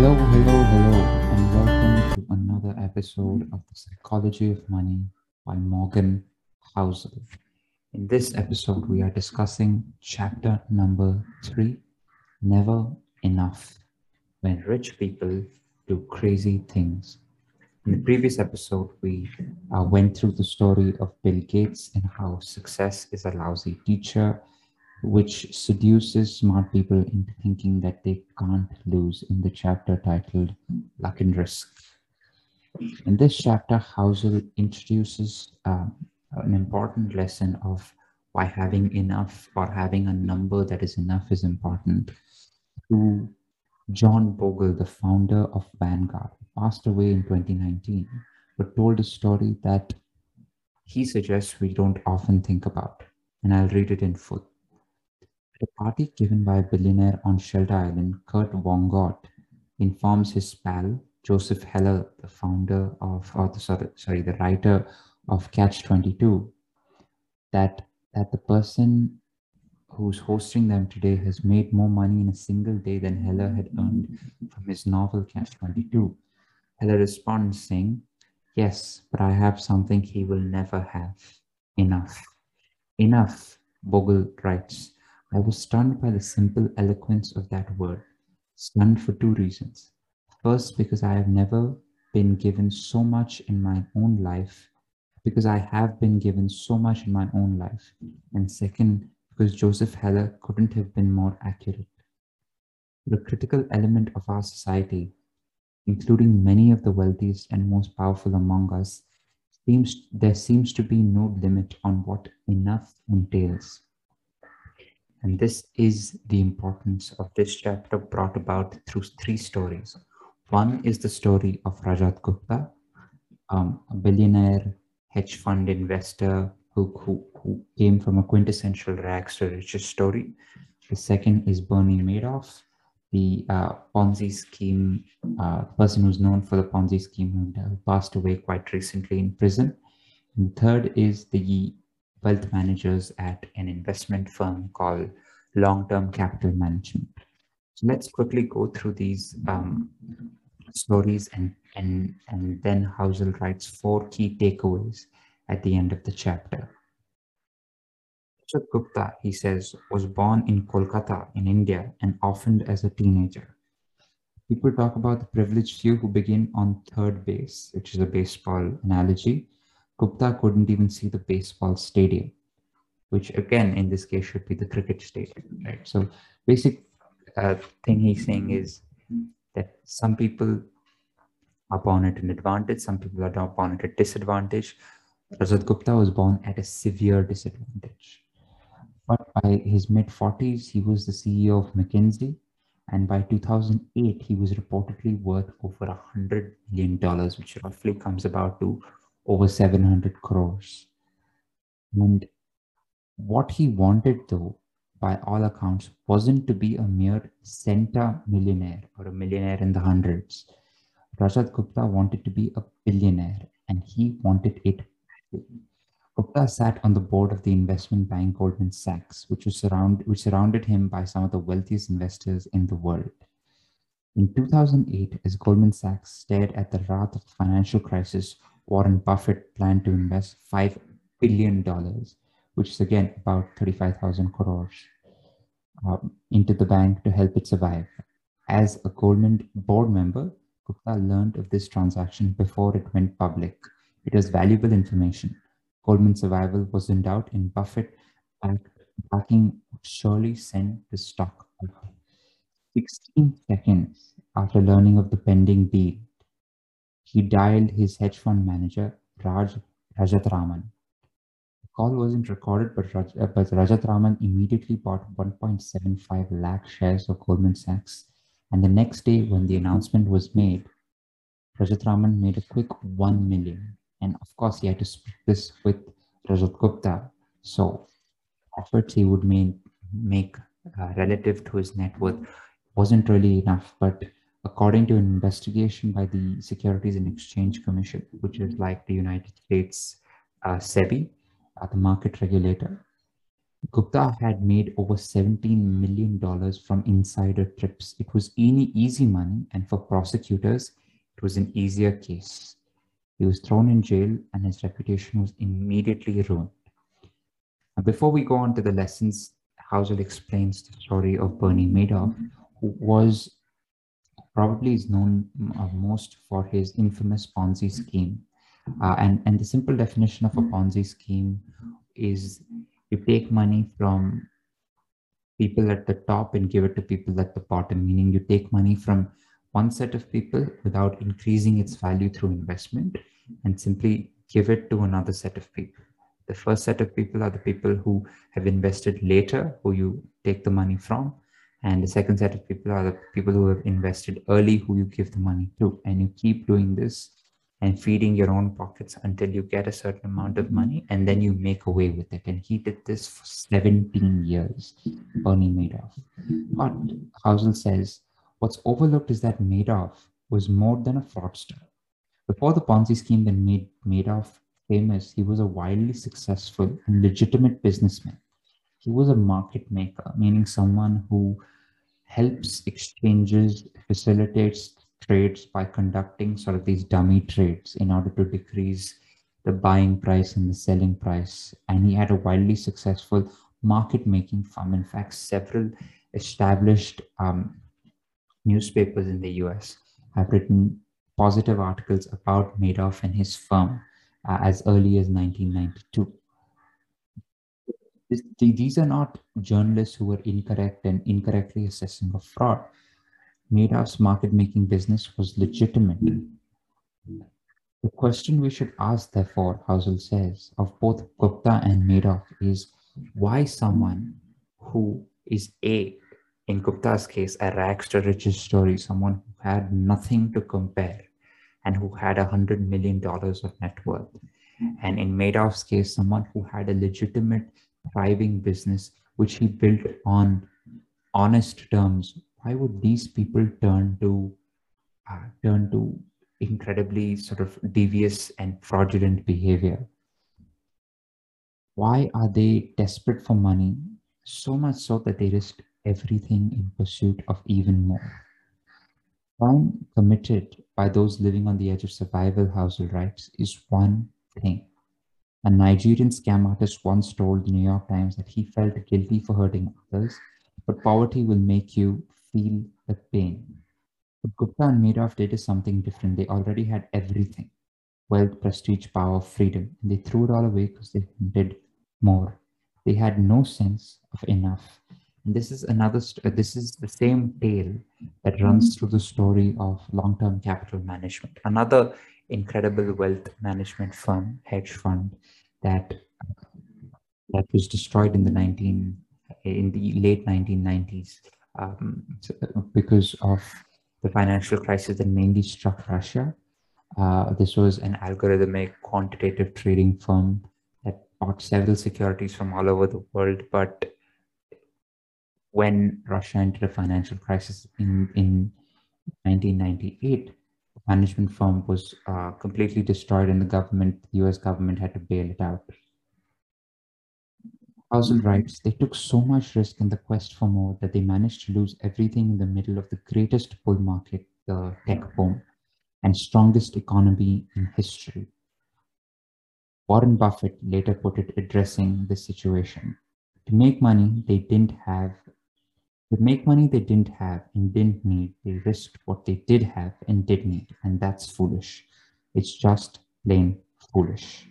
Hello, hello, hello, and welcome to another episode of The Psychology of Money by Morgan Housel. In this episode, we are discussing chapter number three Never Enough When Rich People Do Crazy Things. In the previous episode, we uh, went through the story of Bill Gates and how success is a lousy teacher which seduces smart people into thinking that they can't lose in the chapter titled Luck and Risk. In this chapter, Housel introduces uh, an important lesson of why having enough or having a number that is enough is important to John Bogle, the founder of Vanguard, passed away in 2019, but told a story that he suggests we don't often think about. And I'll read it in full. A party given by a billionaire on Shelter Island, Kurt Vonnegut informs his pal, Joseph Heller, the founder of, or the, sorry, the writer of Catch 22, that, that the person who's hosting them today has made more money in a single day than Heller had earned from his novel Catch 22. Heller responds saying, Yes, but I have something he will never have enough. Enough, Bogle writes I was stunned by the simple eloquence of that word. Stunned for two reasons. First, because I have never been given so much in my own life, because I have been given so much in my own life. And second, because Joseph Heller couldn't have been more accurate. The critical element of our society, including many of the wealthiest and most powerful among us, seems there seems to be no limit on what enough entails. And this is the importance of this chapter brought about through three stories. One is the story of Rajat Gupta, um, a billionaire hedge fund investor who, who, who came from a quintessential rags to riches story. The second is Bernie Madoff, the uh, Ponzi scheme uh, person who's known for the Ponzi scheme who passed away quite recently in prison. And third is the wealth managers at an investment firm called Long Term Capital Management. So let's quickly go through these um, stories and, and, and then Housel writes four key takeaways at the end of the chapter. Rajat Gupta, he says, was born in Kolkata in India and orphaned as a teenager. People talk about the privileged few who begin on third base, which is a baseball analogy, Gupta couldn't even see the baseball stadium, which again, in this case, should be the cricket stadium, right? So basic uh, thing he's saying is that some people are born at an advantage, some people are born at a disadvantage. Rajat Gupta was born at a severe disadvantage. But by his mid 40s, he was the CEO of McKinsey. And by 2008, he was reportedly worth over $100 million, which roughly comes about to over 700 crores. And what he wanted, though, by all accounts, wasn't to be a mere centa millionaire or a millionaire in the hundreds. Rajat Gupta wanted to be a billionaire, and he wanted it. Gupta sat on the board of the investment bank Goldman Sachs, which was surround, which surrounded him by some of the wealthiest investors in the world. In 2008, as Goldman Sachs stared at the wrath of the financial crisis, Warren Buffett planned to invest $5 billion, which is again about 35,000 crores, um, into the bank to help it survive. As a Goldman board member, Gupta learned of this transaction before it went public. It was valuable information. Goldman's survival was in doubt, and Buffett backing surely send the stock up. 16 seconds after learning of the pending deal, he dialed his hedge fund manager, Raj Rajaratnam. The call wasn't recorded, but, Raj, uh, but immediately bought 1.75 lakh shares of Goldman Sachs. And the next day, when the announcement was made, Rajatraman made a quick 1 million. And of course, he had to split this with Rajat Gupta. So, efforts he would make, make uh, relative to his net worth wasn't really enough. But according to an investigation by the Securities and Exchange Commission, which is like the United States uh, SEBI, uh, the market regulator, Gupta had made over $17 million from insider trips. It was easy money, and for prosecutors, it was an easier case. He was thrown in jail, and his reputation was immediately ruined. Now, before we go on to the lessons, Housel explains the story of Bernie Madoff, who was probably is known uh, most for his infamous Ponzi scheme. Uh, and, and the simple definition of a Ponzi scheme is you take money from people at the top and give it to people at the bottom, meaning you take money from one set of people without increasing its value through investment and simply give it to another set of people. The first set of people are the people who have invested later, who you take the money from. And the second set of people are the people who have invested early, who you give the money to. And you keep doing this and feeding your own pockets until you get a certain amount of money and then you make away with it. And he did this for 17 years, Bernie Madoff. But Housel says what's overlooked is that Madoff was more than a fraudster. Before the Ponzi scheme that made Madoff famous, he was a wildly successful and legitimate businessman. He was a market maker, meaning someone who helps exchanges, facilitates trades by conducting sort of these dummy trades in order to decrease the buying price and the selling price. And he had a wildly successful market making firm. In fact, several established um, newspapers in the US have written positive articles about Madoff and his firm uh, as early as 1992. This, these are not journalists who were incorrect and incorrectly assessing a fraud. Madoff's market making business was legitimate. The question we should ask, therefore, Housel says, of both Gupta and Madoff is why someone who is A, in Gupta's case, a rags to riches story, someone who had nothing to compare and who had a hundred million dollars of net worth. And in Madoff's case, someone who had a legitimate, thriving business, which he built on honest terms why would these people turn to uh, turn to incredibly sort of devious and fraudulent behavior? Why are they desperate for money so much so that they risk everything in pursuit of even more? Crime committed by those living on the edge of survival, Housel writes is one thing. A Nigerian scam artist once told the New York Times that he felt guilty for hurting others, but poverty will make you feel the pain. What Gupta and Madoff did something different. They already had everything wealth, prestige, power, freedom. And they threw it all away because they wanted more. They had no sense of enough. And this is another, st- uh, this is the same tale that runs mm-hmm. through the story of long term capital management. Another incredible wealth management firm, hedge fund, that that was destroyed in the 19 in the late 1990s um, because of the financial crisis that mainly struck Russia. Uh, this was an algorithmic quantitative trading firm that bought several securities from all over the world. But when Russia entered a financial crisis in, in 1998, the management firm was uh, completely destroyed and the government, the US government had to bail it out. Housel writes, they took so much risk in the quest for more that they managed to lose everything in the middle of the greatest bull market, the tech boom, and strongest economy in history. Warren Buffett later put it addressing this situation. To make money they didn't have, to make money they didn't have and didn't need, they risked what they did have and did need, and that's foolish. It's just plain foolish.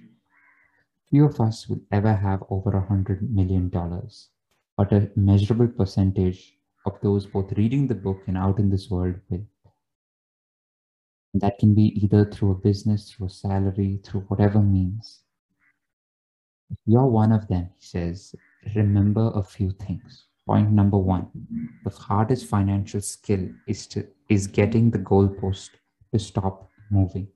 Few of us will ever have over a hundred million dollars, but a measurable percentage of those both reading the book and out in this world will. That can be either through a business, through a salary, through whatever means. If you're one of them, he says, remember a few things. Point number one, the hardest financial skill is to is getting the goalpost to stop moving.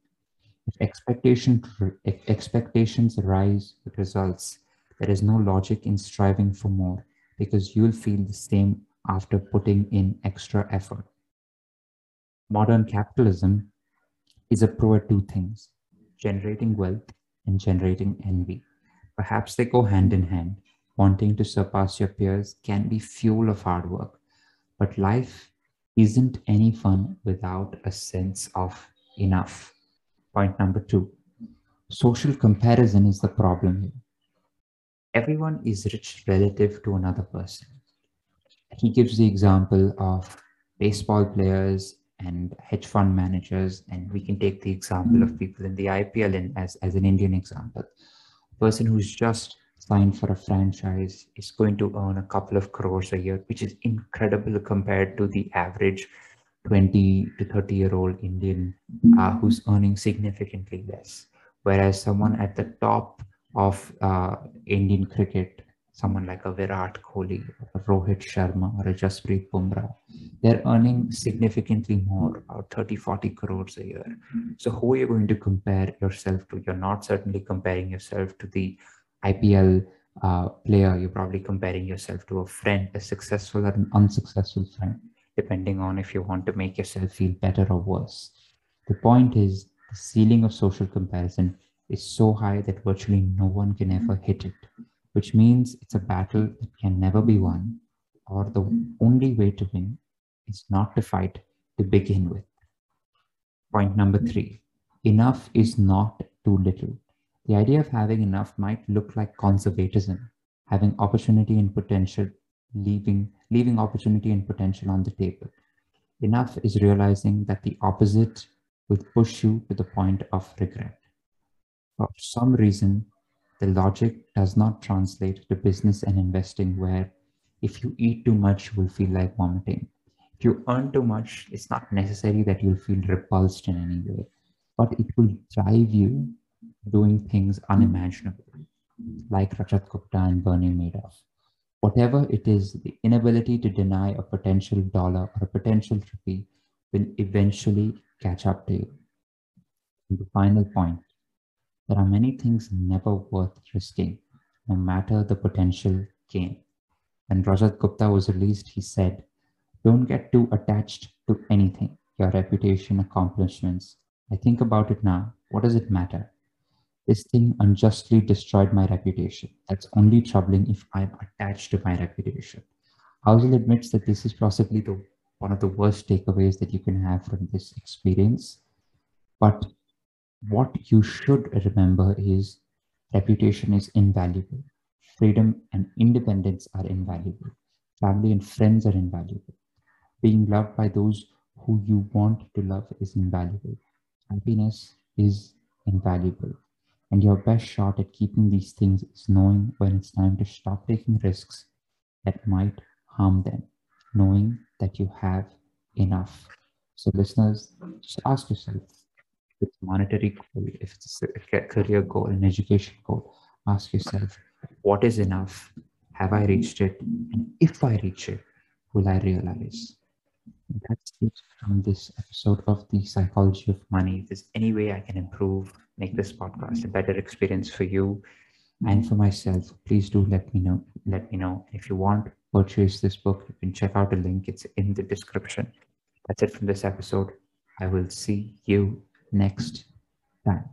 If, expectation, if expectations rise with results, there is no logic in striving for more because you'll feel the same after putting in extra effort. Modern capitalism is a pro at two things generating wealth and generating envy. Perhaps they go hand in hand. Wanting to surpass your peers can be fuel of hard work. But life isn't any fun without a sense of enough. Point number two social comparison is the problem here. Everyone is rich relative to another person. He gives the example of baseball players and hedge fund managers, and we can take the example of people in the IPL in, as, as an Indian example. A person who's just signed for a franchise is going to earn a couple of crores a year, which is incredible compared to the average 20 to 30 year old Indian uh, who's earning significantly less. Whereas someone at the top of uh, Indian cricket, someone like a Virat Kohli, a Rohit Sharma, or a Jasprit Bumrah, they're earning significantly more, about 30, 40 crores a year. So who are you going to compare yourself to? You're not certainly comparing yourself to the IPL uh, player. You're probably comparing yourself to a friend, a successful or an unsuccessful friend, depending on if you want to make yourself feel better or worse. The point is the ceiling of social comparison is so high that virtually no one can ever hit it, which means it's a battle that can never be won, or the only way to win is not to fight to begin with. Point number three enough is not too little. The idea of having enough might look like conservatism, having opportunity and potential, leaving, leaving opportunity and potential on the table. Enough is realizing that the opposite will push you to the point of regret. For some reason, the logic does not translate to business and investing where if you eat too much, you will feel like vomiting. If you earn too much, it's not necessary that you'll feel repulsed in any way, but it will drive you doing things hmm. unimaginable, like Rajat Gupta and Bernie Madoff. Whatever it is, the inability to deny a potential dollar or a potential rupee will eventually catch up to you. And the final point there are many things never worth risking, no matter the potential gain. When Rajat Gupta was released, he said, Don't get too attached to anything, your reputation, accomplishments. I think about it now. What does it matter? This thing unjustly destroyed my reputation. That's only troubling if I'm attached to my reputation. Housel admits that this is possibly the, one of the worst takeaways that you can have from this experience. But what you should remember is reputation is invaluable. Freedom and independence are invaluable. Family and friends are invaluable. Being loved by those who you want to love is invaluable. Happiness is invaluable. And your best shot at keeping these things is knowing when it's time to stop taking risks that might harm them, knowing that you have enough. So, listeners, just ask yourself if it's a monetary goal, if it's a career goal, an education goal, ask yourself, what is enough? Have I reached it? And if I reach it, will I realize? That's it from this episode of the psychology of money. If there's any way I can improve, make this podcast a better experience for you and for myself, please do let me know. Let me know. If you want purchase this book, you can check out a link. It's in the description. That's it from this episode. I will see you next time.